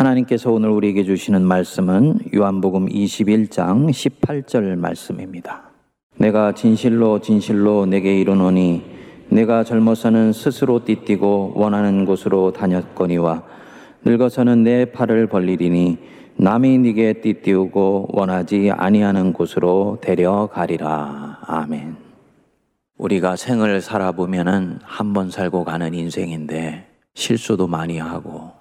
하나님께서 오늘 우리에게 주시는 말씀은 요한복음 21장 18절 말씀입니다. 내가 진실로 진실로 내게 이르노니 내가 젊어서는 스스로 띠띠고 원하는 곳으로 다녔거니와 늙어서는 내 팔을 벌리리니 남이 네게 띠띠우고 원하지 아니하는 곳으로 데려가리라. 아멘. 우리가 생을 살아보면은 한 번 살고 가는 인생인데 실수도 많이 하고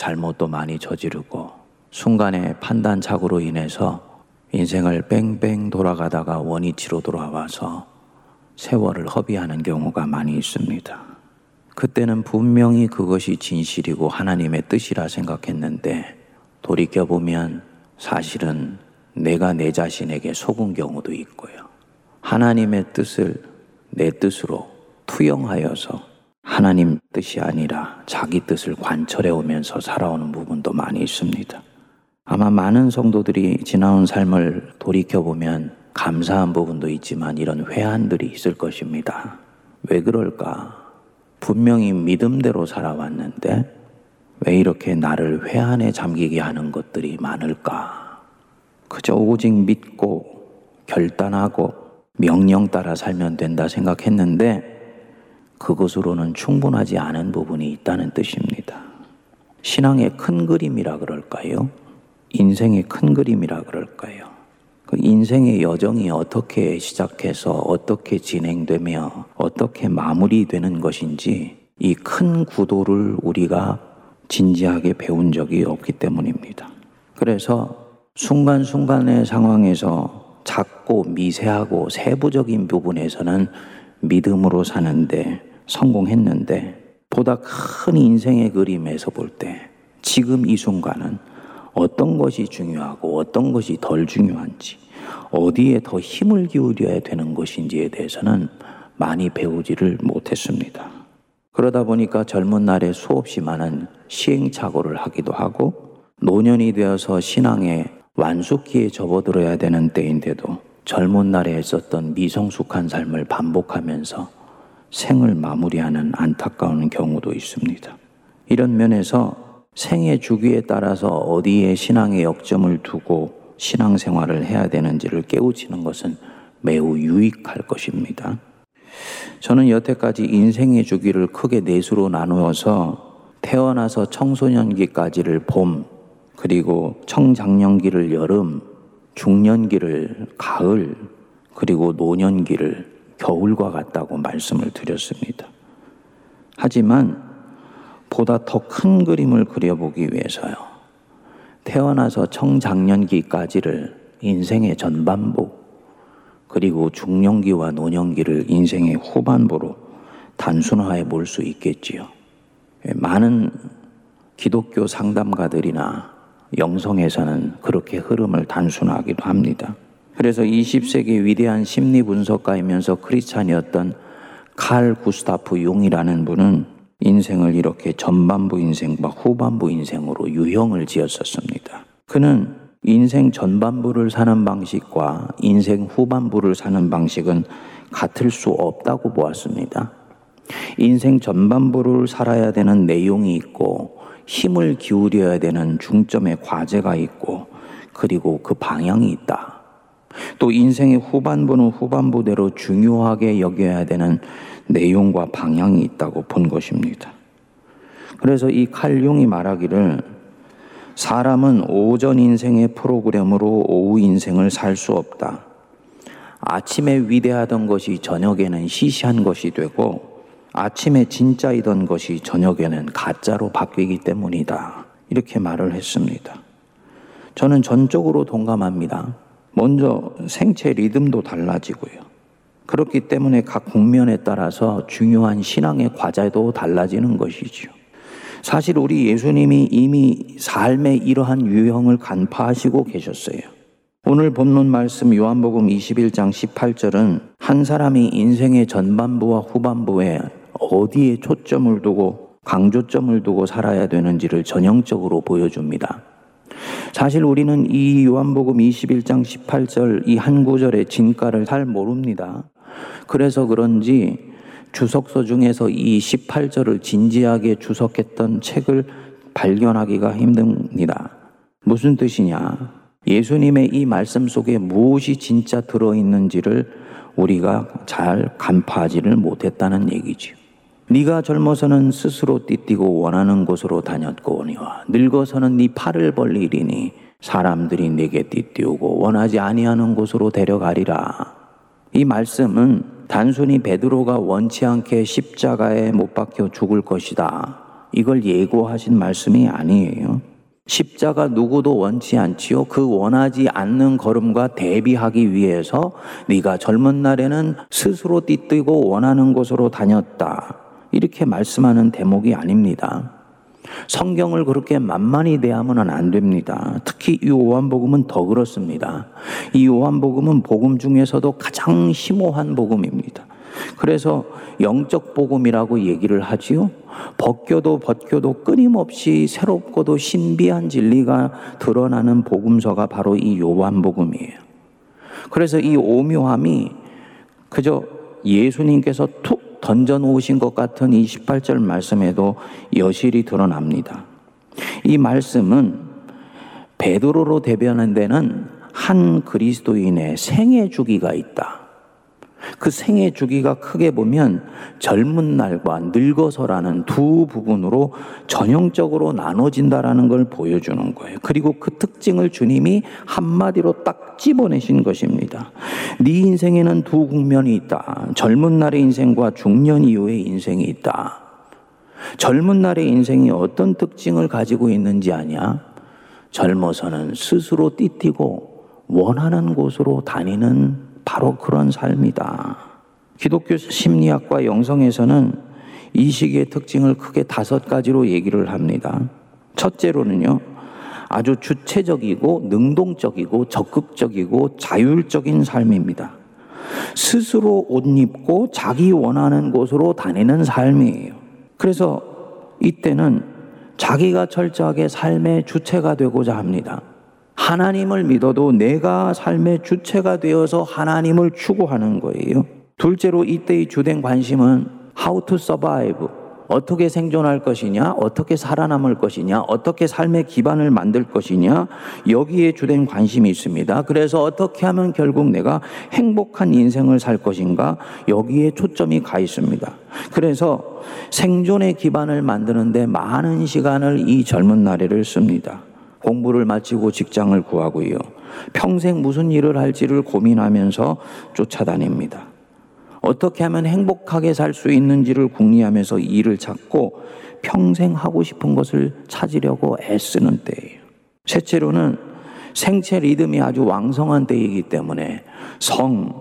잘못도 많이 저지르고 순간의 판단착오로 인해서 인생을 뺑뺑 돌아가다가 원위치로 돌아와서 세월을 허비하는 경우가 많이 있습니다. 그때는 분명히 그것이 진실이고 하나님의 뜻이라 생각했는데 돌이켜보면 사실은 내가 내 자신에게 속은 경우도 있고요. 하나님의 뜻을 내 뜻으로 투영하여서 하나님 뜻이 아니라 자기 뜻을 관철해 오면서 살아오는 부분도 많이 있습니다. 아마 많은 성도들이 지나온 삶을 돌이켜보면 감사한 부분도 있지만 이런 회한들이 있을 것입니다. 왜 그럴까? 분명히 믿음대로 살아왔는데 왜 이렇게 나를 회한에 잠기게 하는 것들이 많을까? 그저 오직 믿고 결단하고 명령 따라 살면 된다 생각했는데 그것으로는 충분하지 않은 부분이 있다는 뜻입니다. 신앙의 큰 그림이라 그럴까요? 인생의 큰 그림이라 그럴까요? 그 인생의 여정이 어떻게 시작해서 어떻게 진행되며 어떻게 마무리되는 것인지 이 큰 구도를 우리가 진지하게 배운 적이 없기 때문입니다. 그래서 순간순간의 상황에서 작고 미세하고 세부적인 부분에서는 믿음으로 사는데 성공했는데 보다 큰 인생의 그림에서 볼 때 지금 이 순간은 어떤 것이 중요하고 어떤 것이 덜 중요한지 어디에 더 힘을 기울여야 되는 것인지에 대해서는 많이 배우지를 못했습니다. 그러다 보니까 젊은 날에 수없이 많은 시행착오를 하기도 하고 노년이 되어서 신앙의 완숙기에 접어들어야 되는 때인데도 젊은 날에 했었던 미성숙한 삶을 반복하면서 생을 마무리하는 안타까운 경우도 있습니다. 이런 면에서 생의 주기에 따라서 어디에 신앙의 역점을 두고 신앙생활을 해야 되는지를 깨우치는 것은 매우 유익할 것입니다. 저는 여태까지 인생의 주기를 크게 넷으로 나누어서 태어나서 청소년기까지를 봄, 그리고 청장년기를 여름, 중년기를 가을, 그리고 노년기를 겨울과 같다고 말씀을 드렸습니다. 하지만 보다 더 큰 그림을 그려보기 위해서요. 태어나서 청장년기까지를 인생의 전반부, 그리고 중년기와 노년기를 인생의 후반부로 단순화해 볼 수 있겠지요. 예, 많은 기독교 상담가들이나 영성에서는 그렇게 흐름을 단순화하기도 합니다. 그래서 20세기 위대한 심리 분석가이면서 크리스찬이었던 칼 구스타프 용이라는 분은 인생을 이렇게 전반부 인생과 후반부 인생으로 유형을 지었었습니다. 그는 인생 전반부를 사는 방식과 인생 후반부를 사는 방식은 같을 수 없다고 보았습니다. 인생 전반부를 살아야 되는 내용이 있고 힘을 기울여야 되는 중점의 과제가 있고 그리고 그 방향이 있다. 또 인생의 후반부는 후반부대로 중요하게 여겨야 되는 내용과 방향이 있다고 본 것입니다. 그래서 이 칼용이 말하기를 사람은 오전 인생의 프로그램으로 오후 인생을 살 수 없다. 아침에 위대하던 것이 저녁에는 시시한 것이 되고 아침에 진짜이던 것이 저녁에는 가짜로 바뀌기 때문이다. 이렇게 말을 했습니다. 저는 전적으로 동감합니다. 먼저 생체 리듬도 달라지고요. 그렇기 때문에 각 국면에 따라서 중요한 신앙의 과제도 달라지는 것이죠. 사실 우리 예수님이 이미 삶의 이러한 유형을 간파하시고 계셨어요. 오늘 본문 말씀 요한복음 21장 18절은 한 사람이 인생의 전반부와 후반부에 어디에 초점을 두고 강조점을 두고 살아야 되는지를 전형적으로 보여줍니다. 사실 우리는 이 요한복음 21장 18절 이 한 구절의 진가를 잘 모릅니다. 그래서 그런지 주석서 중에서 이 18절을 진지하게 주석했던 책을 발견하기가 힘듭니다. 무슨 뜻이냐? 예수님의 이 말씀 속에 무엇이 진짜 들어있는지를 우리가 잘 간파하지를 못했다는 얘기지요. 네가 젊어서는 스스로 띠뛰고 원하는 곳으로 다녔거니와 늙어서는 네 팔을 벌리리니 사람들이 내게 띠띠우고 원하지 아니하는 곳으로 데려가리라. 이 말씀은 단순히 베드로가 원치 않게 십자가에 못 박혀 죽을 것이다. 이걸 예고하신 말씀이 아니에요. 십자가 누구도 원치 않지요. 그 원하지 않는 걸음과 대비하기 위해서 네가 젊은 날에는 스스로 띠뜨고 원하는 곳으로 다녔다. 이렇게 말씀하는 대목이 아닙니다. 성경을 그렇게 만만히 대하면 안 됩니다. 특히 이 요한복음은 더 그렇습니다. 이 요한복음은 복음 중에서도 가장 심오한 복음입니다. 그래서 영적 복음이라고 얘기를 하지요. 벗겨도 벗겨도 끊임없이 새롭고도 신비한 진리가 드러나는 복음서가 바로 이 요한복음이에요. 그래서 이 오묘함이 그저 예수님께서 툭 던져 놓으신 것 같은 이 18절 말씀에도 여실히 드러납니다. 이 말씀은 베드로로 대변되는 한 그리스도인의 생애 주기가 있다. 그 생애 주기가 크게 보면 젊은 날과 늙어서라는 두 부분으로 전형적으로 나눠진다라는 걸 보여주는 거예요. 그리고 그 특징을 주님이 한마디로 딱 집어내신 것입니다. 네 인생에는 두 국면이 있다. 젊은 날의 인생과 중년 이후의 인생이 있다. 젊은 날의 인생이 어떤 특징을 가지고 있는지 아냐? 젊어서는 스스로 띠뛰고 원하는 곳으로 다니는 바로 그런 삶이다. 기독교 심리학과 영성에서는 이 시기의 특징을 크게 다섯 가지로 얘기를 합니다. 첫째로는요, 아주 주체적이고 능동적이고 적극적이고 자율적인 삶입니다. 스스로 옷 입고 자기 원하는 곳으로 다니는 삶이에요. 그래서 이때는 자기가 철저하게 삶의 주체가 되고자 합니다. 하나님을 믿어도 내가 삶의 주체가 되어서 하나님을 추구하는 거예요. 둘째로 이때의 주된 관심은 how to survive. 어떻게 생존할 것이냐, 어떻게 살아남을 것이냐, 어떻게 삶의 기반을 만들 것이냐, 여기에 주된 관심이 있습니다. 그래서 어떻게 하면 결국 내가 행복한 인생을 살 것인가, 여기에 초점이 가 있습니다. 그래서 생존의 기반을 만드는데 많은 시간을 이 젊은 나이를 씁니다. 공부를 마치고 직장을 구하고요. 평생 무슨 일을 할지를 고민하면서 쫓아다닙니다. 어떻게 하면 행복하게 살 수 있는지를 궁리하면서 일을 찾고 평생 하고 싶은 것을 찾으려고 애쓰는 때예요. 셋째로는 생체 리듬이 아주 왕성한 때이기 때문에 성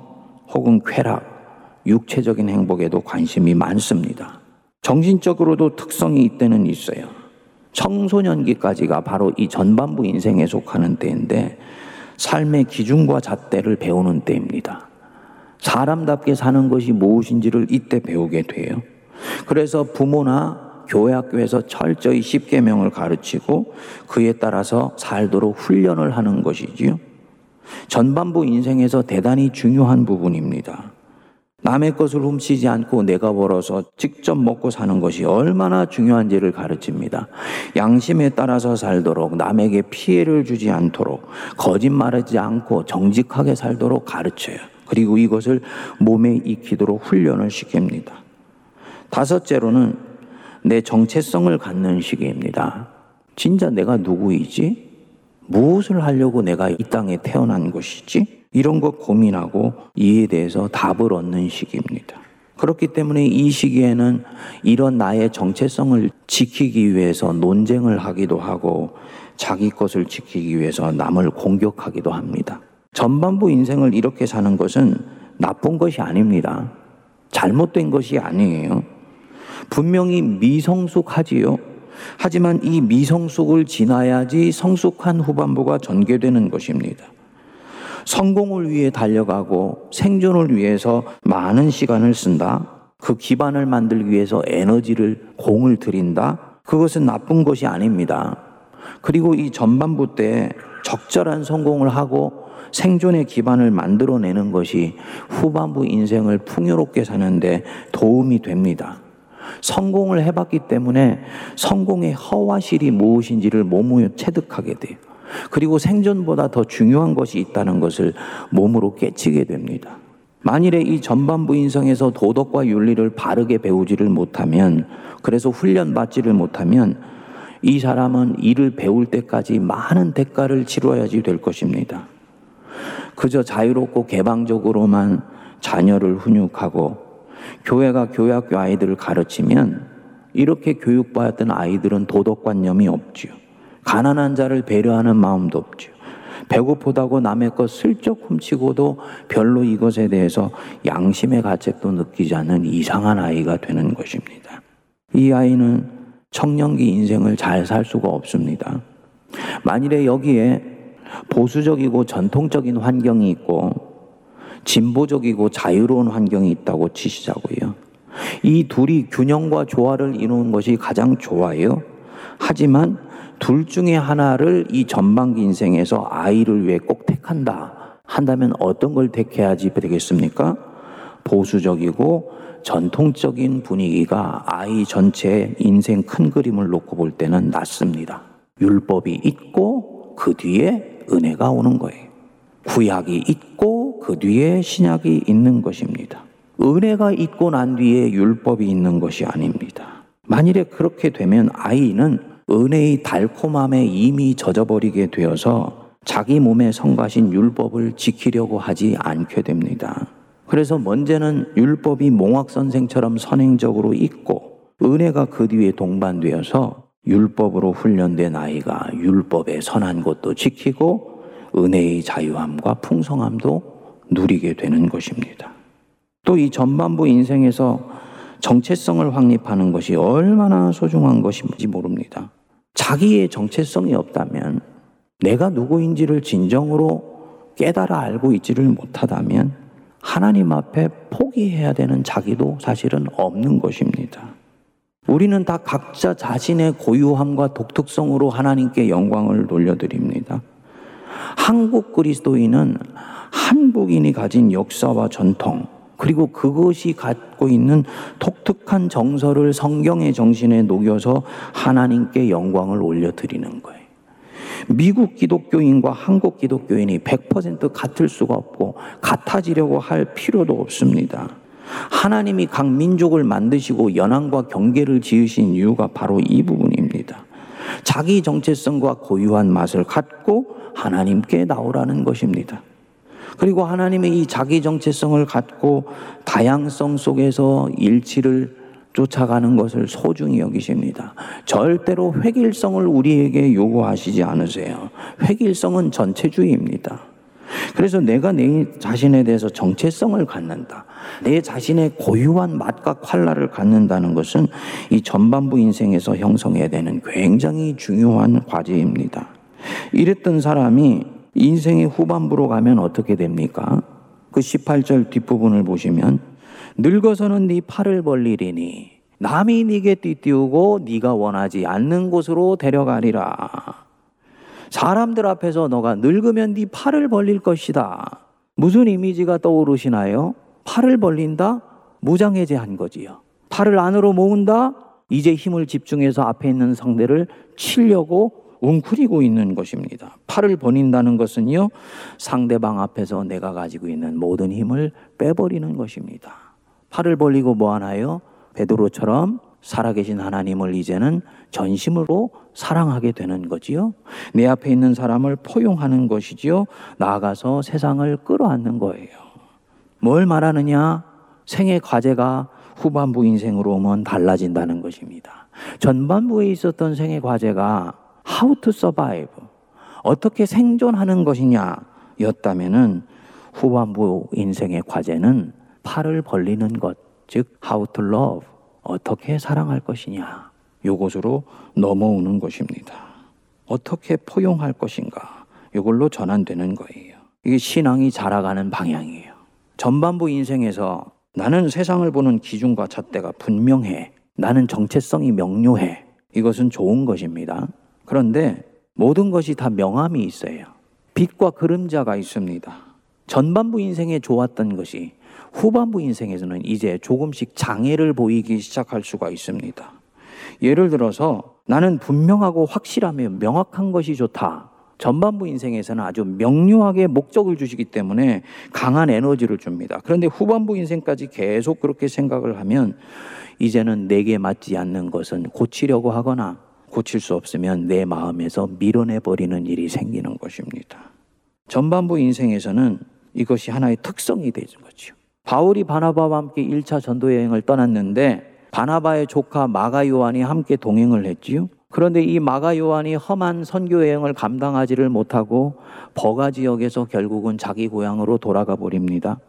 혹은 쾌락, 육체적인 행복에도 관심이 많습니다. 정신적으로도 특성이 이때는 있어요. 청소년기까지가 바로 이 전반부 인생에 속하는 때인데 삶의 기준과 잣대를 배우는 때입니다. 사람답게 사는 것이 무엇인지를 이때 배우게 돼요. 그래서 부모나 교회 학교에서 철저히 십계명을 가르치고 그에 따라서 살도록 훈련을 하는 것이지요. 전반부 인생에서 대단히 중요한 부분입니다. 남의 것을 훔치지 않고 내가 벌어서 직접 먹고 사는 것이 얼마나 중요한지를 가르칩니다. 양심에 따라서 살도록 남에게 피해를 주지 않도록 거짓말하지 않고 정직하게 살도록 가르쳐요. 그리고 이것을 몸에 익히도록 훈련을 시킵니다. 다섯째로는 내 정체성을 갖는 시기입니다. 진짜 내가 누구이지? 무엇을 하려고 내가 이 땅에 태어난 것이지? 이런 것 고민하고 이에 대해서 답을 얻는 시기입니다. 그렇기 때문에 이 시기에는 이런 나의 정체성을 지키기 위해서 논쟁을 하기도 하고 자기 것을 지키기 위해서 남을 공격하기도 합니다. 전반부 인생을 이렇게 사는 것은 나쁜 것이 아닙니다. 잘못된 것이 아니에요. 분명히 미성숙하지요. 하지만 이 미성숙을 지나야지 성숙한 후반부가 전개되는 것입니다. 성공을 위해 달려가고 생존을 위해서 많은 시간을 쓴다. 그 기반을 만들기 위해서 에너지를 공을 들인다. 그것은 나쁜 것이 아닙니다. 그리고 이 전반부 때 적절한 성공을 하고 생존의 기반을 만들어내는 것이 후반부 인생을 풍요롭게 사는데 도움이 됩니다. 성공을 해봤기 때문에 성공의 허와 실이 무엇인지를 몸으로 체득하게 돼요. 그리고 생존보다 더 중요한 것이 있다는 것을 몸으로 깨치게 됩니다. 만일에 이 전반부 인성에서 도덕과 윤리를 바르게 배우지를 못하면, 그래서 훈련받지를 못하면, 이 사람은 이를 배울 때까지 많은 대가를 치러야지 될 것입니다. 그저 자유롭고 개방적으로만 자녀를 훈육하고 교회가 교회학교 아이들을 가르치면 이렇게 교육받았던 아이들은 도덕관념이 없지요. 가난한 자를 배려하는 마음도 없죠. 배고프다고 남의 것 슬쩍 훔치고도 별로 이것에 대해서 양심의 가책도 느끼지 않는 이상한 아이가 되는 것입니다. 이 아이는 청년기 인생을 잘 살 수가 없습니다. 만일에 여기에 보수적이고 전통적인 환경이 있고 진보적이고 자유로운 환경이 있다고 치시자고요. 이 둘이 균형과 조화를 이루는 것이 가장 좋아요. 하지만 둘 중에 하나를 이 전반기 인생에서 아이를 위해 꼭 택한다. 한다면 어떤 걸 택해야지 되겠습니까? 보수적이고 전통적인 분위기가 아이 전체의 인생 큰 그림을 놓고 볼 때는 낫습니다. 율법이 있고 그 뒤에 은혜가 오는 거예요. 구약이 있고 그 뒤에 신약이 있는 것입니다. 은혜가 있고 난 뒤에 율법이 있는 것이 아닙니다. 만일에 그렇게 되면 아이는 은혜의 달콤함에 이미 젖어버리게 되어서 자기 몸에 성가신 율법을 지키려고 하지 않게 됩니다. 그래서 먼저는 율법이 몽학 선생처럼 선행적으로 있고 은혜가 그 뒤에 동반되어서 율법으로 훈련된 아이가 율법의 선한 것도 지키고 은혜의 자유함과 풍성함도 누리게 되는 것입니다. 또 이 전반부 인생에서 정체성을 확립하는 것이 얼마나 소중한 것인지 모릅니다. 자기의 정체성이 없다면 내가 누구인지를 진정으로 깨달아 알고 있지를 못하다면 하나님 앞에 포기해야 되는 자기도 사실은 없는 것입니다. 우리는 다 각자 자신의 고유함과 독특성으로 하나님께 영광을 돌려드립니다. 한국 그리스도인은 한국인이 가진 역사와 전통, 그리고 그것이 갖고 있는 독특한 정서를 성경의 정신에 녹여서 하나님께 영광을 올려드리는 거예요. 미국 기독교인과 한국 기독교인이 100% 같을 수가 없고 같아지려고 할 필요도 없습니다. 하나님이 각 민족을 만드시고 연합과 경계를 지으신 이유가 바로 이 부분입니다. 자기 정체성과 고유한 맛을 갖고 하나님께 나오라는 것입니다. 그리고 하나님의 이 자기 정체성을 갖고 다양성 속에서 일치를 쫓아가는 것을 소중히 여기십니다. 절대로 획일성을 우리에게 요구하시지 않으세요. 획일성은 전체주의입니다. 그래서 내가 내 자신에 대해서 정체성을 갖는다. 내 자신의 고유한 맛과 퀄라를 갖는다는 것은 이 전반부 인생에서 형성해야 되는 굉장히 중요한 과제입니다. 이랬던 사람이 인생의 후반부로 가면 어떻게 됩니까? 그 18절 뒷부분을 보시면 늙어서는 네 팔을 벌리리니 남이 네게 띠띠우고 네가 원하지 않는 곳으로 데려가리라. 사람들 앞에서 너가 늙으면 네 팔을 벌릴 것이다. 무슨 이미지가 떠오르시나요? 팔을 벌린다? 무장해제한 거지요. 팔을 안으로 모은다? 이제 힘을 집중해서 앞에 있는 상대를 치려고 웅크리고 있는 것입니다. 팔을 버린다는 것은요, 상대방 앞에서 내가 가지고 있는 모든 힘을 빼버리는 것입니다. 팔을 벌리고 뭐 하나요? 베드로처럼 살아계신 하나님을 이제는 전심으로 사랑하게 되는 거지요. 내 앞에 있는 사람을 포용하는 것이지요. 나아가서 세상을 끌어안는 거예요. 뭘 말하느냐? 생의 과제가 후반부 인생으로 오면 달라진다는 것입니다. 전반부에 있었던 생의 과제가 how to survive. 어떻게 생존하는 것이냐 였다면은 후반부 인생의 과제는 팔을 벌리는 것, 즉 how to love. 어떻게 사랑할 것이냐. 요것으로 넘어오는 것입니다. 어떻게 포용할 것인가. 이걸로 전환되는 거예요. 이게 신앙이 자라가는 방향이에요. 전반부 인생에서 나는 세상을 보는 기준과 잣대가 분명해. 나는 정체성이 명료해. 이것은 좋은 것입니다. 그런데 모든 것이 다 명암이 있어요. 빛과 그림자가 있습니다. 전반부 인생에 좋았던 것이 후반부 인생에서는 이제 조금씩 장애를 보이기 시작할 수가 있습니다. 예를 들어서 나는 분명하고 확실하며 명확한 것이 좋다. 전반부 인생에서는 아주 명료하게 목적을 주시기 때문에 강한 에너지를 줍니다. 그런데 후반부 인생까지 계속 그렇게 생각을 하면 이제는 내게 맞지 않는 것은 고치려고 하거나 고칠 수 없으면 내 마음에서 밀어내 버리는 일이 생기는 것입니다. 전반부 인생에서는 이것이 하나의 특성이 되는 거죠. 바울이 바나바와 함께 1차 전도 여행을 떠났는데 바나바의 조카 마가 요한이 함께 동행을 했지요. 그런데 이 마가 요한이 험한 선교 여행을 감당하지를 못하고 버가 지역에서 결국은 자기 고향으로 돌아가 버립니다.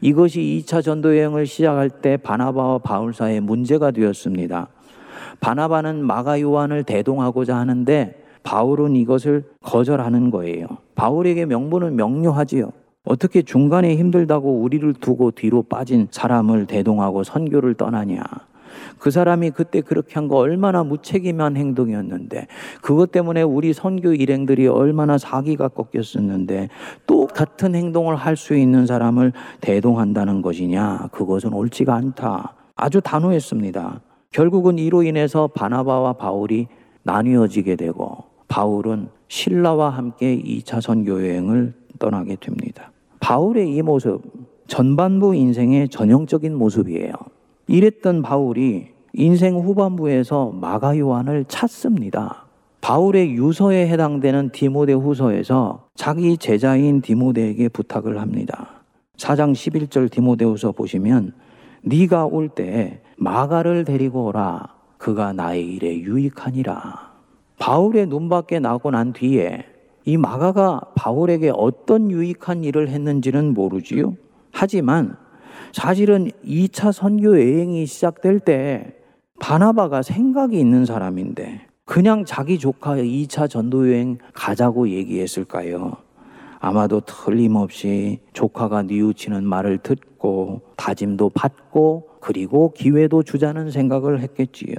이것이 2차 전도 여행을 시작할 때 바나바와 바울 사이에 문제가 되었습니다. 바나바는 마가 요한을 대동하고자 하는데 바울은 이것을 거절하는 거예요. 바울에게 명분은 명료하지요. 어떻게 중간에 힘들다고 우리를 두고 뒤로 빠진 사람을 대동하고 선교를 떠나냐. 그 사람이 그때 그렇게 한 거 얼마나 무책임한 행동이었는데 그것 때문에 우리 선교 일행들이 얼마나 사기가 꺾였었는데 또 같은 행동을 할 수 있는 사람을 대동한다는 것이냐 그것은 옳지가 않다. 아주 단호했습니다. 결국은 이로 인해서 바나바와 바울이 나뉘어지게 되고 바울은 신라와 함께 2차 선교 여행을 떠나게 됩니다. 바울의 이 모습 전반부 인생의 전형적인 모습이에요. 이랬던 바울이 인생 후반부에서 마가 요한을 찾습니다. 바울의 유서에 해당되는 디모데 후서에서 자기 제자인 디모데에게 부탁을 합니다. 4장 11절 디모데후서 보시면 네가 올 때 마가를 데리고 오라. 그가 나의 일에 유익하니라. 바울의 눈밖에 나고 난 뒤에 이 마가가 바울에게 어떤 유익한 일을 했는지는 모르지요. 하지만 사실은 2차 선교 여행이 시작될 때 바나바가 생각이 있는 사람인데 그냥 자기 조카 2차 전도 여행 가자고 얘기했을까요? 아마도 틀림없이 조카가 뉘우치는 말을 듣고 다짐도 받고 그리고 기회도 주자는 생각을 했겠지요.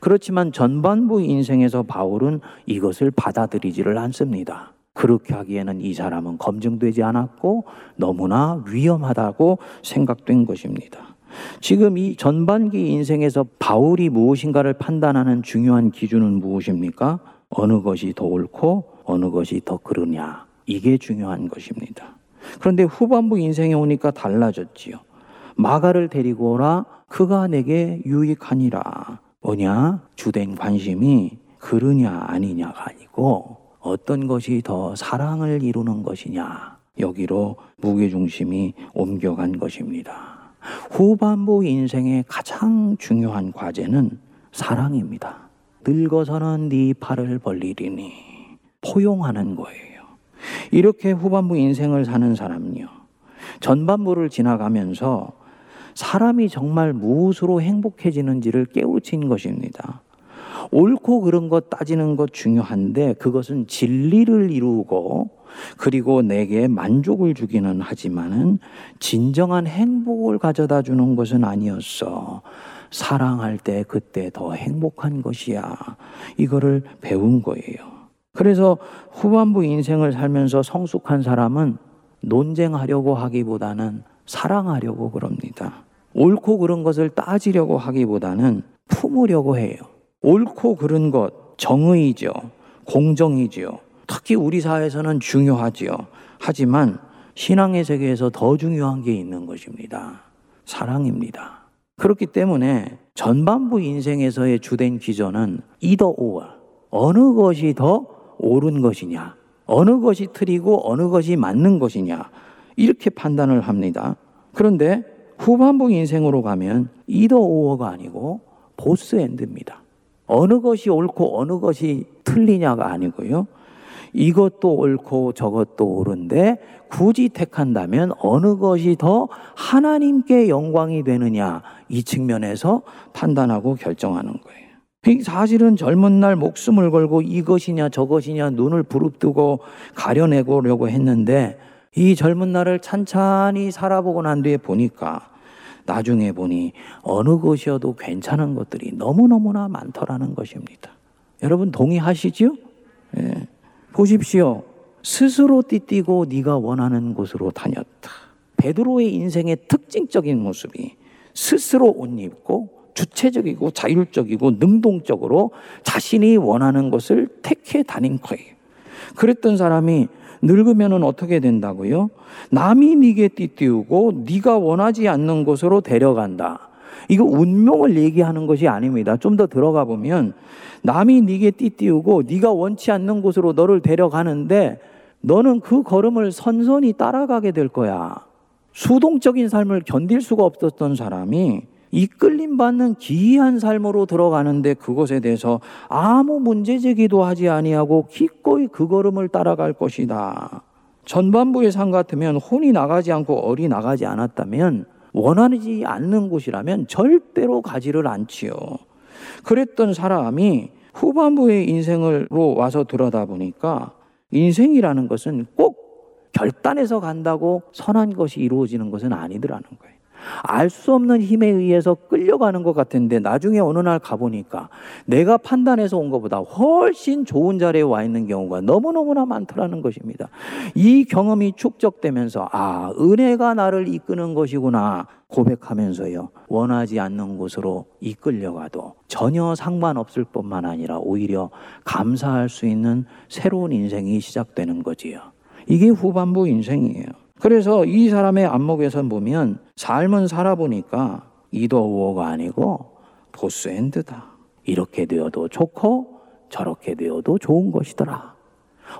그렇지만 전반부 인생에서 바울은 이것을 받아들이지를 않습니다. 그렇게 하기에는 이 사람은 검증되지 않았고 너무나 위험하다고 생각된 것입니다. 지금 이 전반기 인생에서 바울이 무엇인가를 판단하는 중요한 기준은 무엇입니까? 어느 것이 더 옳고 어느 것이 더 그르냐. 이게 중요한 것입니다. 그런데 후반부 인생에 오니까 달라졌지요. 마가를 데리고 오라. 그가 내게 유익하니라. 뭐냐? 주된 관심이 그르냐 아니냐가 아니고 어떤 것이 더 사랑을 이루는 것이냐. 여기로 무게중심이 옮겨간 것입니다. 후반부 인생의 가장 중요한 과제는 사랑입니다. 늙어서는 네 팔을 벌리리니 포용하는 거예요. 이렇게 후반부 인생을 사는 사람은요. 전반부를 지나가면서 사람이 정말 무엇으로 행복해지는지를 깨우친 것입니다. 옳고 그른 것 따지는 것 중요한데 그것은 진리를 이루고 그리고 내게 만족을 주기는 하지만은 진정한 행복을 가져다 주는 것은 아니었어. 사랑할 때 그때 더 행복한 것이야. 이거를 배운 거예요. 그래서 후반부 인생을 살면서 성숙한 사람은 논쟁하려고 하기보다는 사랑하려고 그럽니다. 옳고 그른 것을 따지려고 하기보다는 품으려고 해요. 옳고 그른 것, 정의죠. 공정이지요. 특히 우리 사회에서는 중요하지요. 하지만 신앙의 세계에서 더 중요한 게 있는 것입니다. 사랑입니다. 그렇기 때문에 전반부 인생에서의 주된 기전은 이더 오어. 어느 것이 더 옳은 것이냐. 어느 것이 틀이고 어느 것이 맞는 것이냐. 이렇게 판단을 합니다. 그런데 후반부 인생으로 가면 이더 오어가 아니고 보스 엔드입니다. 어느 것이 옳고 어느 것이 틀리냐가 아니고요. 이것도 옳고 저것도 옳은데 굳이 택한다면 어느 것이 더 하나님께 영광이 되느냐 이 측면에서 판단하고 결정하는 거예요. 사실은 젊은 날 목숨을 걸고 이것이냐 저것이냐 눈을 부릅뜨고 가려내고려고 했는데 이 젊은 날을 찬찬히 살아보고 난 뒤에 보니까 나중에 보니 어느 것이어도 괜찮은 것들이 너무너무나 많더라는 것입니다. 여러분 동의하시죠? 예. 보십시오. 스스로 띠띠고 네가 원하는 곳으로 다녔다. 베드로의 인생의 특징적인 모습이 스스로 옷 입고 주체적이고 자율적이고 능동적으로 자신이 원하는 것을 택해 다닌 거예요. 그랬던 사람이 늙으면은 어떻게 된다고요? 남이 네게 띠띠우고 네가 원하지 않는 곳으로 데려간다. 이거 운명을 얘기하는 것이 아닙니다. 좀 더 들어가 보면 남이 네게 띠띠우고 네가 원치 않는 곳으로 너를 데려가는데 너는 그 걸음을 선선히 따라가게 될 거야. 수동적인 삶을 견딜 수가 없었던 사람이 이끌림 받는 기이한 삶으로 들어가는데 그것에 대해서 아무 문제 제기도 하지 아니하고 기꺼이 그 걸음을 따라갈 것이다. 전반부의 상 같으면 혼이 나가지 않고 얼이 나가지 않았다면 원하지 않는 곳이라면 절대로 가지를 않지요. 그랬던 사람이 후반부의 인생으로 와서 들여다보니까 인생이라는 것은 꼭 결단해서 간다고 선한 것이 이루어지는 것은 아니더라는 거예요. 알 수 없는 힘에 의해서 끌려가는 것 같은데 나중에 어느 날 가보니까 내가 판단해서 온 것보다 훨씬 좋은 자리에 와 있는 경우가 너무너무나 많더라는 것입니다. 이 경험이 축적되면서 아, 은혜가 나를 이끄는 것이구나 고백하면서요. 원하지 않는 곳으로 이끌려가도 전혀 상관없을 뿐만 아니라 오히려 감사할 수 있는 새로운 인생이 시작되는 거지요. 이게 후반부 인생이에요. 그래서 이 사람의 안목에서 보면 삶은 살아보니까 이더우어가 아니고 보스앤드다. 이렇게 되어도 좋고 저렇게 되어도 좋은 것이더라.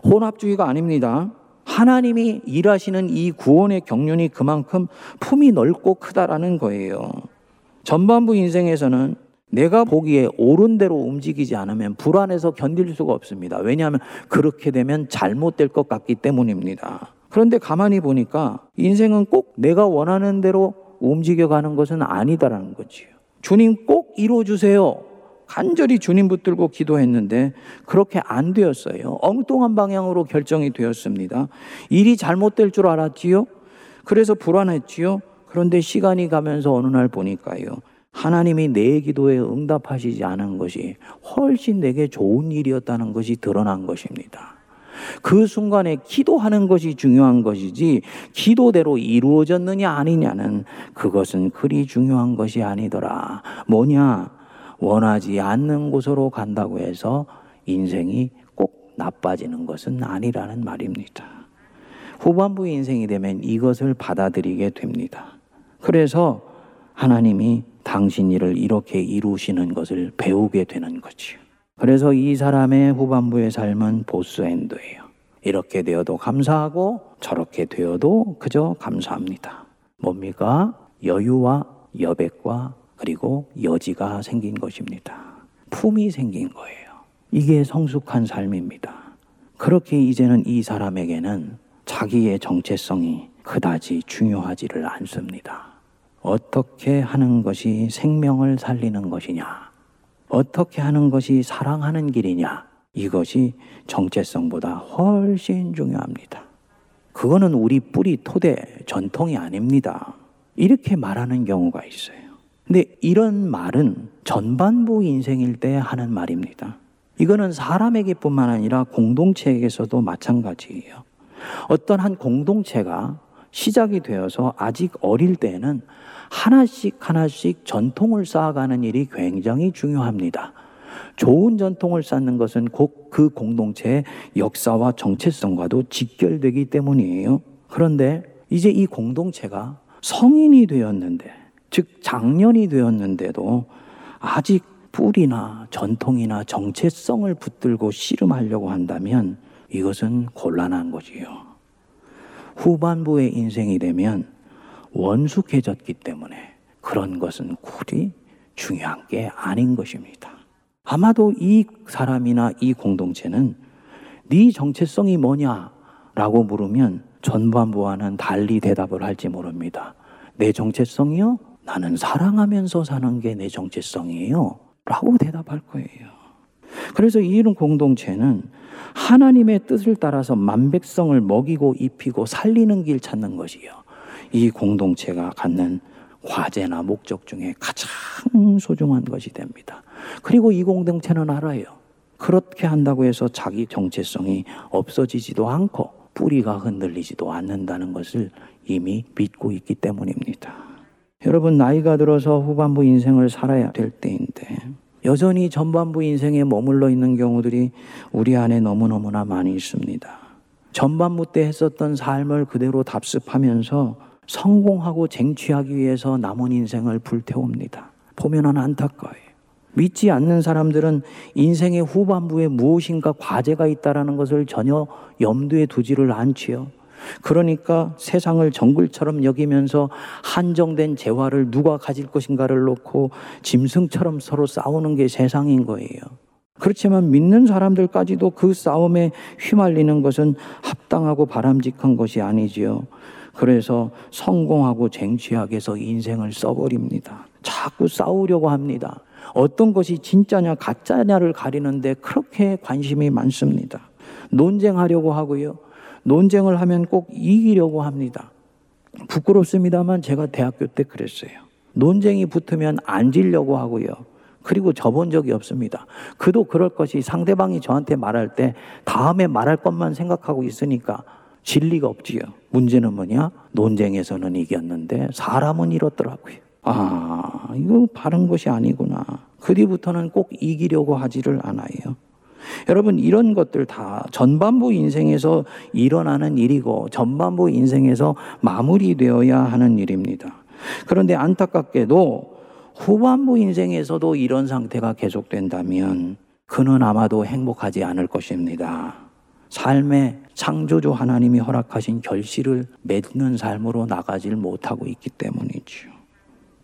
혼합주의가 아닙니다. 하나님이 일하시는 이 구원의 경륜이 그만큼 품이 넓고 크다라는 거예요. 전반부 인생에서는 내가 보기에 옳은 대로 움직이지 않으면 불안해서 견딜 수가 없습니다. 왜냐하면 그렇게 되면 잘못될 것 같기 때문입니다. 그런데 가만히 보니까 인생은 꼭 내가 원하는 대로 움직여가는 것은 아니다라는 거지요. 주님 꼭 이루어주세요. 간절히 주님 붙들고 기도했는데 그렇게 안 되었어요. 엉뚱한 방향으로 결정이 되었습니다. 일이 잘못될 줄 알았지요. 그래서 불안했지요. 그런데 시간이 가면서 어느 날 보니까요. 하나님이 내 기도에 응답하시지 않은 것이 훨씬 내게 좋은 일이었다는 것이 드러난 것입니다. 그 순간에 기도하는 것이 중요한 것이지 기도대로 이루어졌느냐 아니냐는 그것은 그리 중요한 것이 아니더라. 뭐냐? 원하지 않는 곳으로 간다고 해서 인생이 꼭 나빠지는 것은 아니라는 말입니다. 후반부 인생이 되면 이것을 받아들이게 됩니다. 그래서 하나님이 당신 일을 이렇게 이루시는 것을 배우게 되는 거지요. 그래서 이 사람의 후반부의 삶은 보스엔드예요. 이렇게 되어도 감사하고 저렇게 되어도 그저 감사합니다. 뭡니까? 여유와 여백과 그리고 여지가 생긴 것입니다. 품이 생긴 거예요. 이게 성숙한 삶입니다. 그렇게 이제는 이 사람에게는 자기의 정체성이 그다지 중요하지를 않습니다. 어떻게 하는 것이 생명을 살리는 것이냐? 어떻게 하는 것이 사랑하는 길이냐? 이것이 정체성보다 훨씬 중요합니다. 그거는 우리 뿌리 토대 전통이 아닙니다. 이렇게 말하는 경우가 있어요. 근데 이런 말은 전반부 인생일 때 하는 말입니다. 이거는 사람에게뿐만 아니라 공동체에게서도 마찬가지예요. 어떤 한 공동체가 시작이 되어서 아직 어릴 때는 하나씩 하나씩 전통을 쌓아가는 일이 굉장히 중요합니다. 좋은 전통을 쌓는 것은 곧 그 공동체의 역사와 정체성과도 직결되기 때문이에요. 그런데 이제 이 공동체가 성인이 되었는데, 즉 장년이 되었는데도 아직 뿌리나 전통이나 정체성을 붙들고 씨름하려고 한다면 이것은 곤란한 거지요. 후반부의 인생이 되면 원숙해졌기 때문에 그런 것은 굳이 중요한 게 아닌 것입니다. 아마도 이 사람이나 이 공동체는 네 정체성이 뭐냐라고 물으면 전반부와는 달리 대답을 할지 모릅니다. 내 정체성이요? 나는 사랑하면서 사는 게 내 정체성이에요. 라고 대답할 거예요. 그래서 이런 공동체는 하나님의 뜻을 따라서 만백성을 먹이고 입히고 살리는 길 찾는 것이요. 이 공동체가 갖는 과제나 목적 중에 가장 소중한 것이 됩니다. 그리고 이 공동체는 알아요. 그렇게 한다고 해서 자기 정체성이 없어지지도 않고 뿌리가 흔들리지도 않는다는 것을 이미 믿고 있기 때문입니다. 여러분 나이가 들어서 후반부 인생을 살아야 될 때인데 여전히 전반부 인생에 머물러 있는 경우들이 우리 안에 너무너무나 많이 있습니다. 전반부 때 했었던 삶을 그대로 답습하면서 성공하고 쟁취하기 위해서 남은 인생을 불태웁니다. 보면은 안타까워요. 믿지 않는 사람들은 인생의 후반부에 무엇인가 과제가 있다라는 것을 전혀 염두에 두지를 않지요. 그러니까 세상을 정글처럼 여기면서 한정된 재화를 누가 가질 것인가를 놓고 짐승처럼 서로 싸우는 게 세상인 거예요. 그렇지만 믿는 사람들까지도 그 싸움에 휘말리는 것은 합당하고 바람직한 것이 아니지요. 그래서 성공하고 쟁취하기 위해서 인생을 써버립니다. 자꾸 싸우려고 합니다. 어떤 것이 진짜냐 가짜냐를 가리는데 그렇게 관심이 많습니다. 논쟁하려고 하고요. 논쟁을 하면 꼭 이기려고 합니다. 부끄럽습니다만 제가 대학교 때 그랬어요. 논쟁이 붙으면 앉으려고 하고요. 그리고 접은 적이 없습니다. 그도 그럴 것이 상대방이 저한테 말할 때 다음에 말할 것만 생각하고 있으니까 진리가 없지요. 문제는 뭐냐? 논쟁에서는 이겼는데 사람은 잃었더라고요. 아, 이거 바른 것이 아니구나. 그 뒤부터는 꼭 이기려고 하지를 않아요. 여러분, 이런 것들 다 전반부 인생에서 일어나는 일이고 전반부 인생에서 마무리되어야 하는 일입니다. 그런데 안타깝게도 후반부 인생에서도 이런 상태가 계속된다면 그는 아마도 행복하지 않을 것입니다. 삶의 창조주 하나님이 허락하신 결실을 맺는 삶으로 나가질 못하고 있기 때문이죠.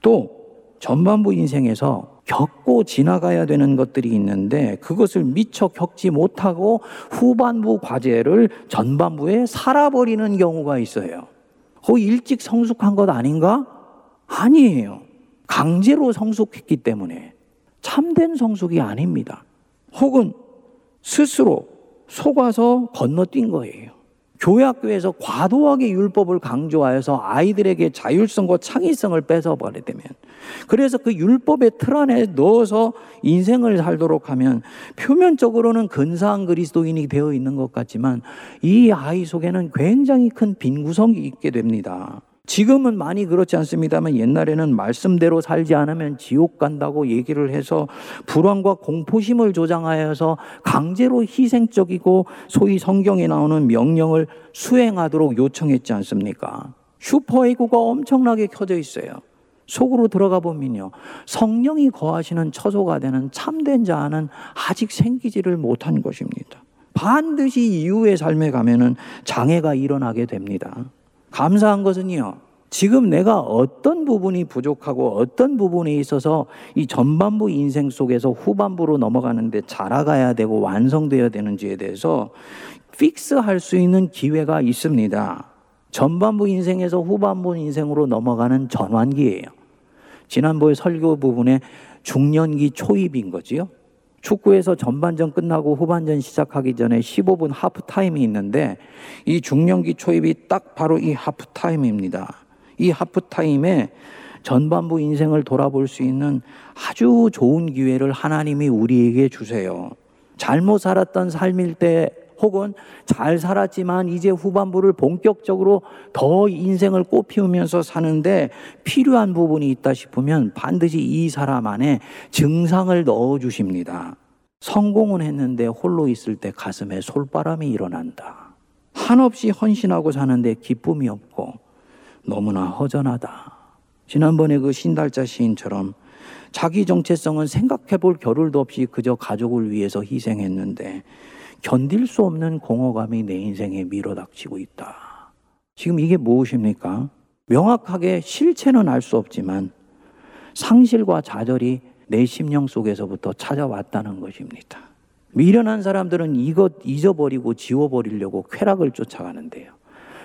또 전반부 인생에서 겪고 지나가야 되는 것들이 있는데 그것을 미처 겪지 못하고 후반부 과제를 전반부에 살아버리는 경우가 있어요. 그 일찍 성숙한 것 아닌가? 아니에요. 강제로 성숙했기 때문에 참된 성숙이 아닙니다. 혹은 스스로 속아서 건너뛴 거예요. 교회학교에서 과도하게 율법을 강조하여서 아이들에게 자율성과 창의성을 뺏어버리되면 그래서 그 율법의 틀 안에 넣어서 인생을 살도록 하면 표면적으로는 근사한 그리스도인이 되어 있는 것 같지만 이 아이 속에는 굉장히 큰 빈구성이 있게 됩니다. 지금은 많이 그렇지 않습니다만 옛날에는 말씀대로 살지 않으면 지옥 간다고 얘기를 해서 불안과 공포심을 조장하여서 강제로 희생적이고 소위 성경에 나오는 명령을 수행하도록 요청했지 않습니까? 슈퍼에고가 엄청나게 켜져 있어요. 속으로 들어가 보면요. 성령이 거하시는 처소가 되는 참된 자는 아직 생기지를 못한 것입니다. 반드시 이후의 삶에 가면은 장애가 일어나게 됩니다. 감사한 것은요. 지금 내가 어떤 부분이 부족하고 어떤 부분에 있어서 이 전반부 인생 속에서 후반부로 넘어가는데 자라가야 되고 완성되어야 되는지에 대해서 픽스할 수 있는 기회가 있습니다. 전반부 인생에서 후반부 인생으로 넘어가는 전환기예요. 지난번에 설교 부분에 중년기 초입인 거지요. 축구에서 전반전 끝나고 후반전 시작하기 전에 15분 하프 타임이 있는데 이 중년기 초입이 딱 바로 이 하프 타임입니다. 이 하프 타임에 전반부 인생을 돌아볼 수 있는 아주 좋은 기회를 하나님이 우리에게 주세요. 잘못 살았던 삶일 때 혹은 잘 살았지만 이제 후반부를 본격적으로 더 인생을 꽃피우면서 사는데 필요한 부분이 있다 싶으면 반드시 이 사람 안에 증상을 넣어 주십니다. 성공은 했는데 홀로 있을 때 가슴에 솔바람이 일어난다. 한없이 헌신하고 사는데 기쁨이 없고 너무나 허전하다. 지난번에 그 신달자 시인처럼 자기 정체성은 생각해 볼 겨를도 없이 그저 가족을 위해서 희생했는데 견딜 수 없는 공허감이 내 인생에 밀어닥치고 있다. 지금 이게 무엇입니까? 명확하게 실체는 알 수 없지만 상실과 좌절이 내 심령 속에서부터 찾아왔다는 것입니다. 미련한 사람들은 이것 잊어버리고 지워버리려고 쾌락을 쫓아가는데요.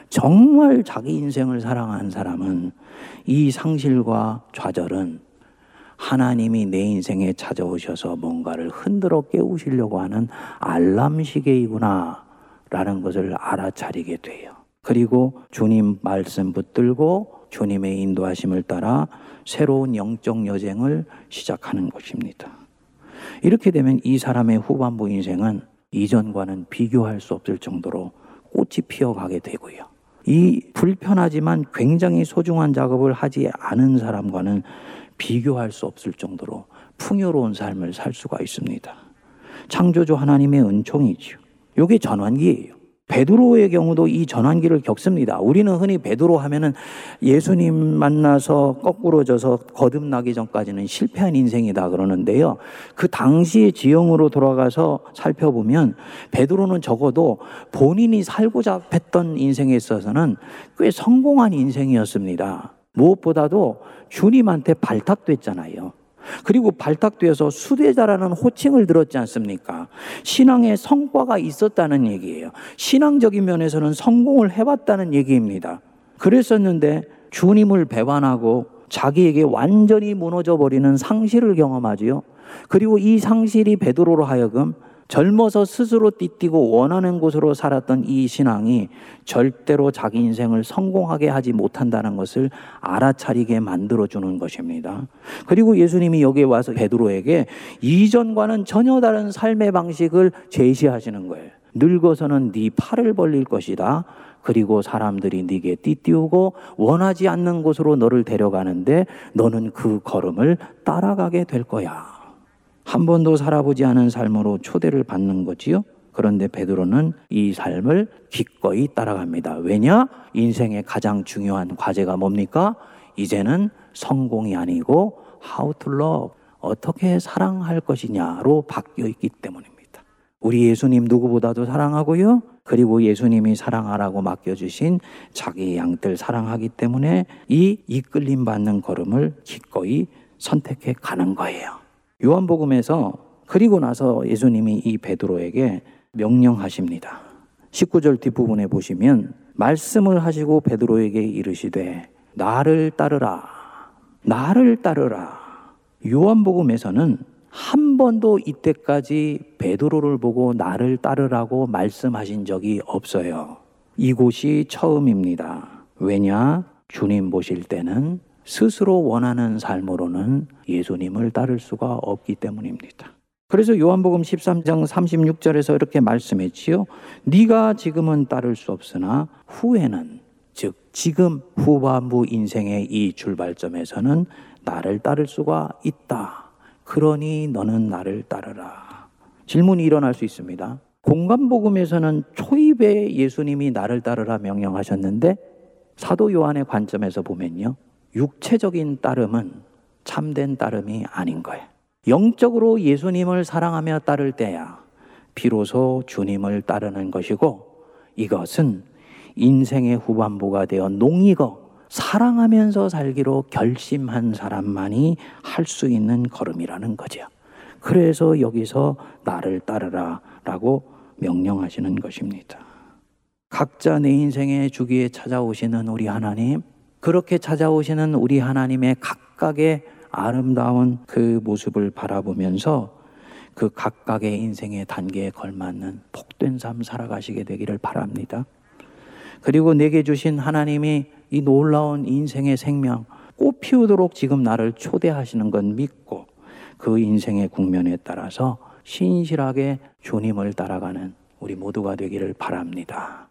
정말 자기 인생을 사랑하는 사람은 이 상실과 좌절은 하나님이 내 인생에 찾아오셔서 뭔가를 흔들어 깨우시려고 하는 알람 시계이구나 라는 것을 알아차리게 돼요. 그리고 주님 말씀 붙들고 주님의 인도하심을 따라 새로운 영적 여정을 시작하는 것입니다. 이렇게 되면 이 사람의 후반부 인생은 이전과는 비교할 수 없을 정도로 꽃이 피어가게 되고요. 이 불편하지만 굉장히 소중한 작업을 하지 않은 사람과는 비교할 수 없을 정도로 풍요로운 삶을 살 수가 있습니다. 창조주 하나님의 은총이죠. 이게 전환기예요. 베드로의 경우도 이 전환기를 겪습니다. 우리는 흔히 베드로 하면은 예수님 만나서 거꾸로 져서 거듭나기 전까지는 실패한 인생이다 그러는데요. 그 당시의 지형으로 돌아가서 살펴보면 베드로는 적어도 본인이 살고자 했던 인생에 있어서는 꽤 성공한 인생이었습니다. 무엇보다도 주님한테 발탁됐잖아요. 그리고 발탁되어서 수대자라는 호칭을 들었지 않습니까? 신앙의 성과가 있었다는 얘기예요. 신앙적인 면에서는 성공을 해봤다는 얘기입니다. 그랬었는데 주님을 배반하고 자기에게 완전히 무너져 버리는 상실을 경험하지요. 그리고 이 상실이 베드로로 하여금 젊어서 스스로 띠뛰고 원하는 곳으로 살았던 이 신앙이 절대로 자기 인생을 성공하게 하지 못한다는 것을 알아차리게 만들어주는 것입니다. 그리고 예수님이 여기에 와서 베드로에게 이전과는 전혀 다른 삶의 방식을 제시하시는 거예요. 늙어서는 네 팔을 벌릴 것이다. 그리고 사람들이 네게 띠띠우고 원하지 않는 곳으로 너를 데려가는데 너는 그 걸음을 따라가게 될 거야. 한 번도 살아보지 않은 삶으로 초대를 받는 거지요. 그런데 베드로는 이 삶을 기꺼이 따라갑니다. 왜냐? 인생의 가장 중요한 과제가 뭡니까? 이제는 성공이 아니고 how to love 어떻게 사랑할 것이냐로 바뀌어 있기 때문입니다. 우리 예수님 누구보다도 사랑하고요. 그리고 예수님이 사랑하라고 맡겨주신 자기 양들 사랑하기 때문에 이 이끌림 받는 걸음을 기꺼이 선택해 가는 거예요. 요한복음에서 그리고 나서 예수님이 이 베드로에게 명령하십니다. 19절 뒷부분에 보시면 말씀을 하시고 베드로에게 이르시되 나를 따르라. 나를 따르라. 요한복음에서는 한 번도 이때까지 베드로를 보고 나를 따르라고 말씀하신 적이 없어요. 이곳이 처음입니다. 왜냐? 주님 보실 때는 스스로 원하는 삶으로는 예수님을 따를 수가 없기 때문입니다. 그래서 요한복음 13장 36절에서 이렇게 말씀했지요. 네가 지금은 따를 수 없으나 후에는 즉 지금 후반부 인생의 이 출발점에서는 나를 따를 수가 있다. 그러니 너는 나를 따르라. 질문이 일어날 수 있습니다. 공간복음에서는 초입에 예수님이 나를 따르라 명령하셨는데 사도 요한의 관점에서 보면요. 육체적인 따름은 참된 따름이 아닌 거예요. 영적으로 예수님을 사랑하며 따를 때야 비로소 주님을 따르는 것이고 이것은 인생의 후반부가 되어 농익어 사랑하면서 살기로 결심한 사람만이 할 수 있는 걸음이라는 거죠. 그래서 여기서 나를 따르라 라고 명령하시는 것입니다. 각자 내 인생의 주기에 찾아오시는 우리 하나님, 그렇게 찾아오시는 우리 하나님의 각각의 아름다운 그 모습을 바라보면서 그 각각의 인생의 단계에 걸맞는 복된 삶 살아가시게 되기를 바랍니다. 그리고 내게 주신 하나님이 이 놀라운 인생의 생명 꽃 피우도록 지금 나를 초대하시는 건 믿고 그 인생의 국면에 따라서 신실하게 주님을 따라가는 우리 모두가 되기를 바랍니다.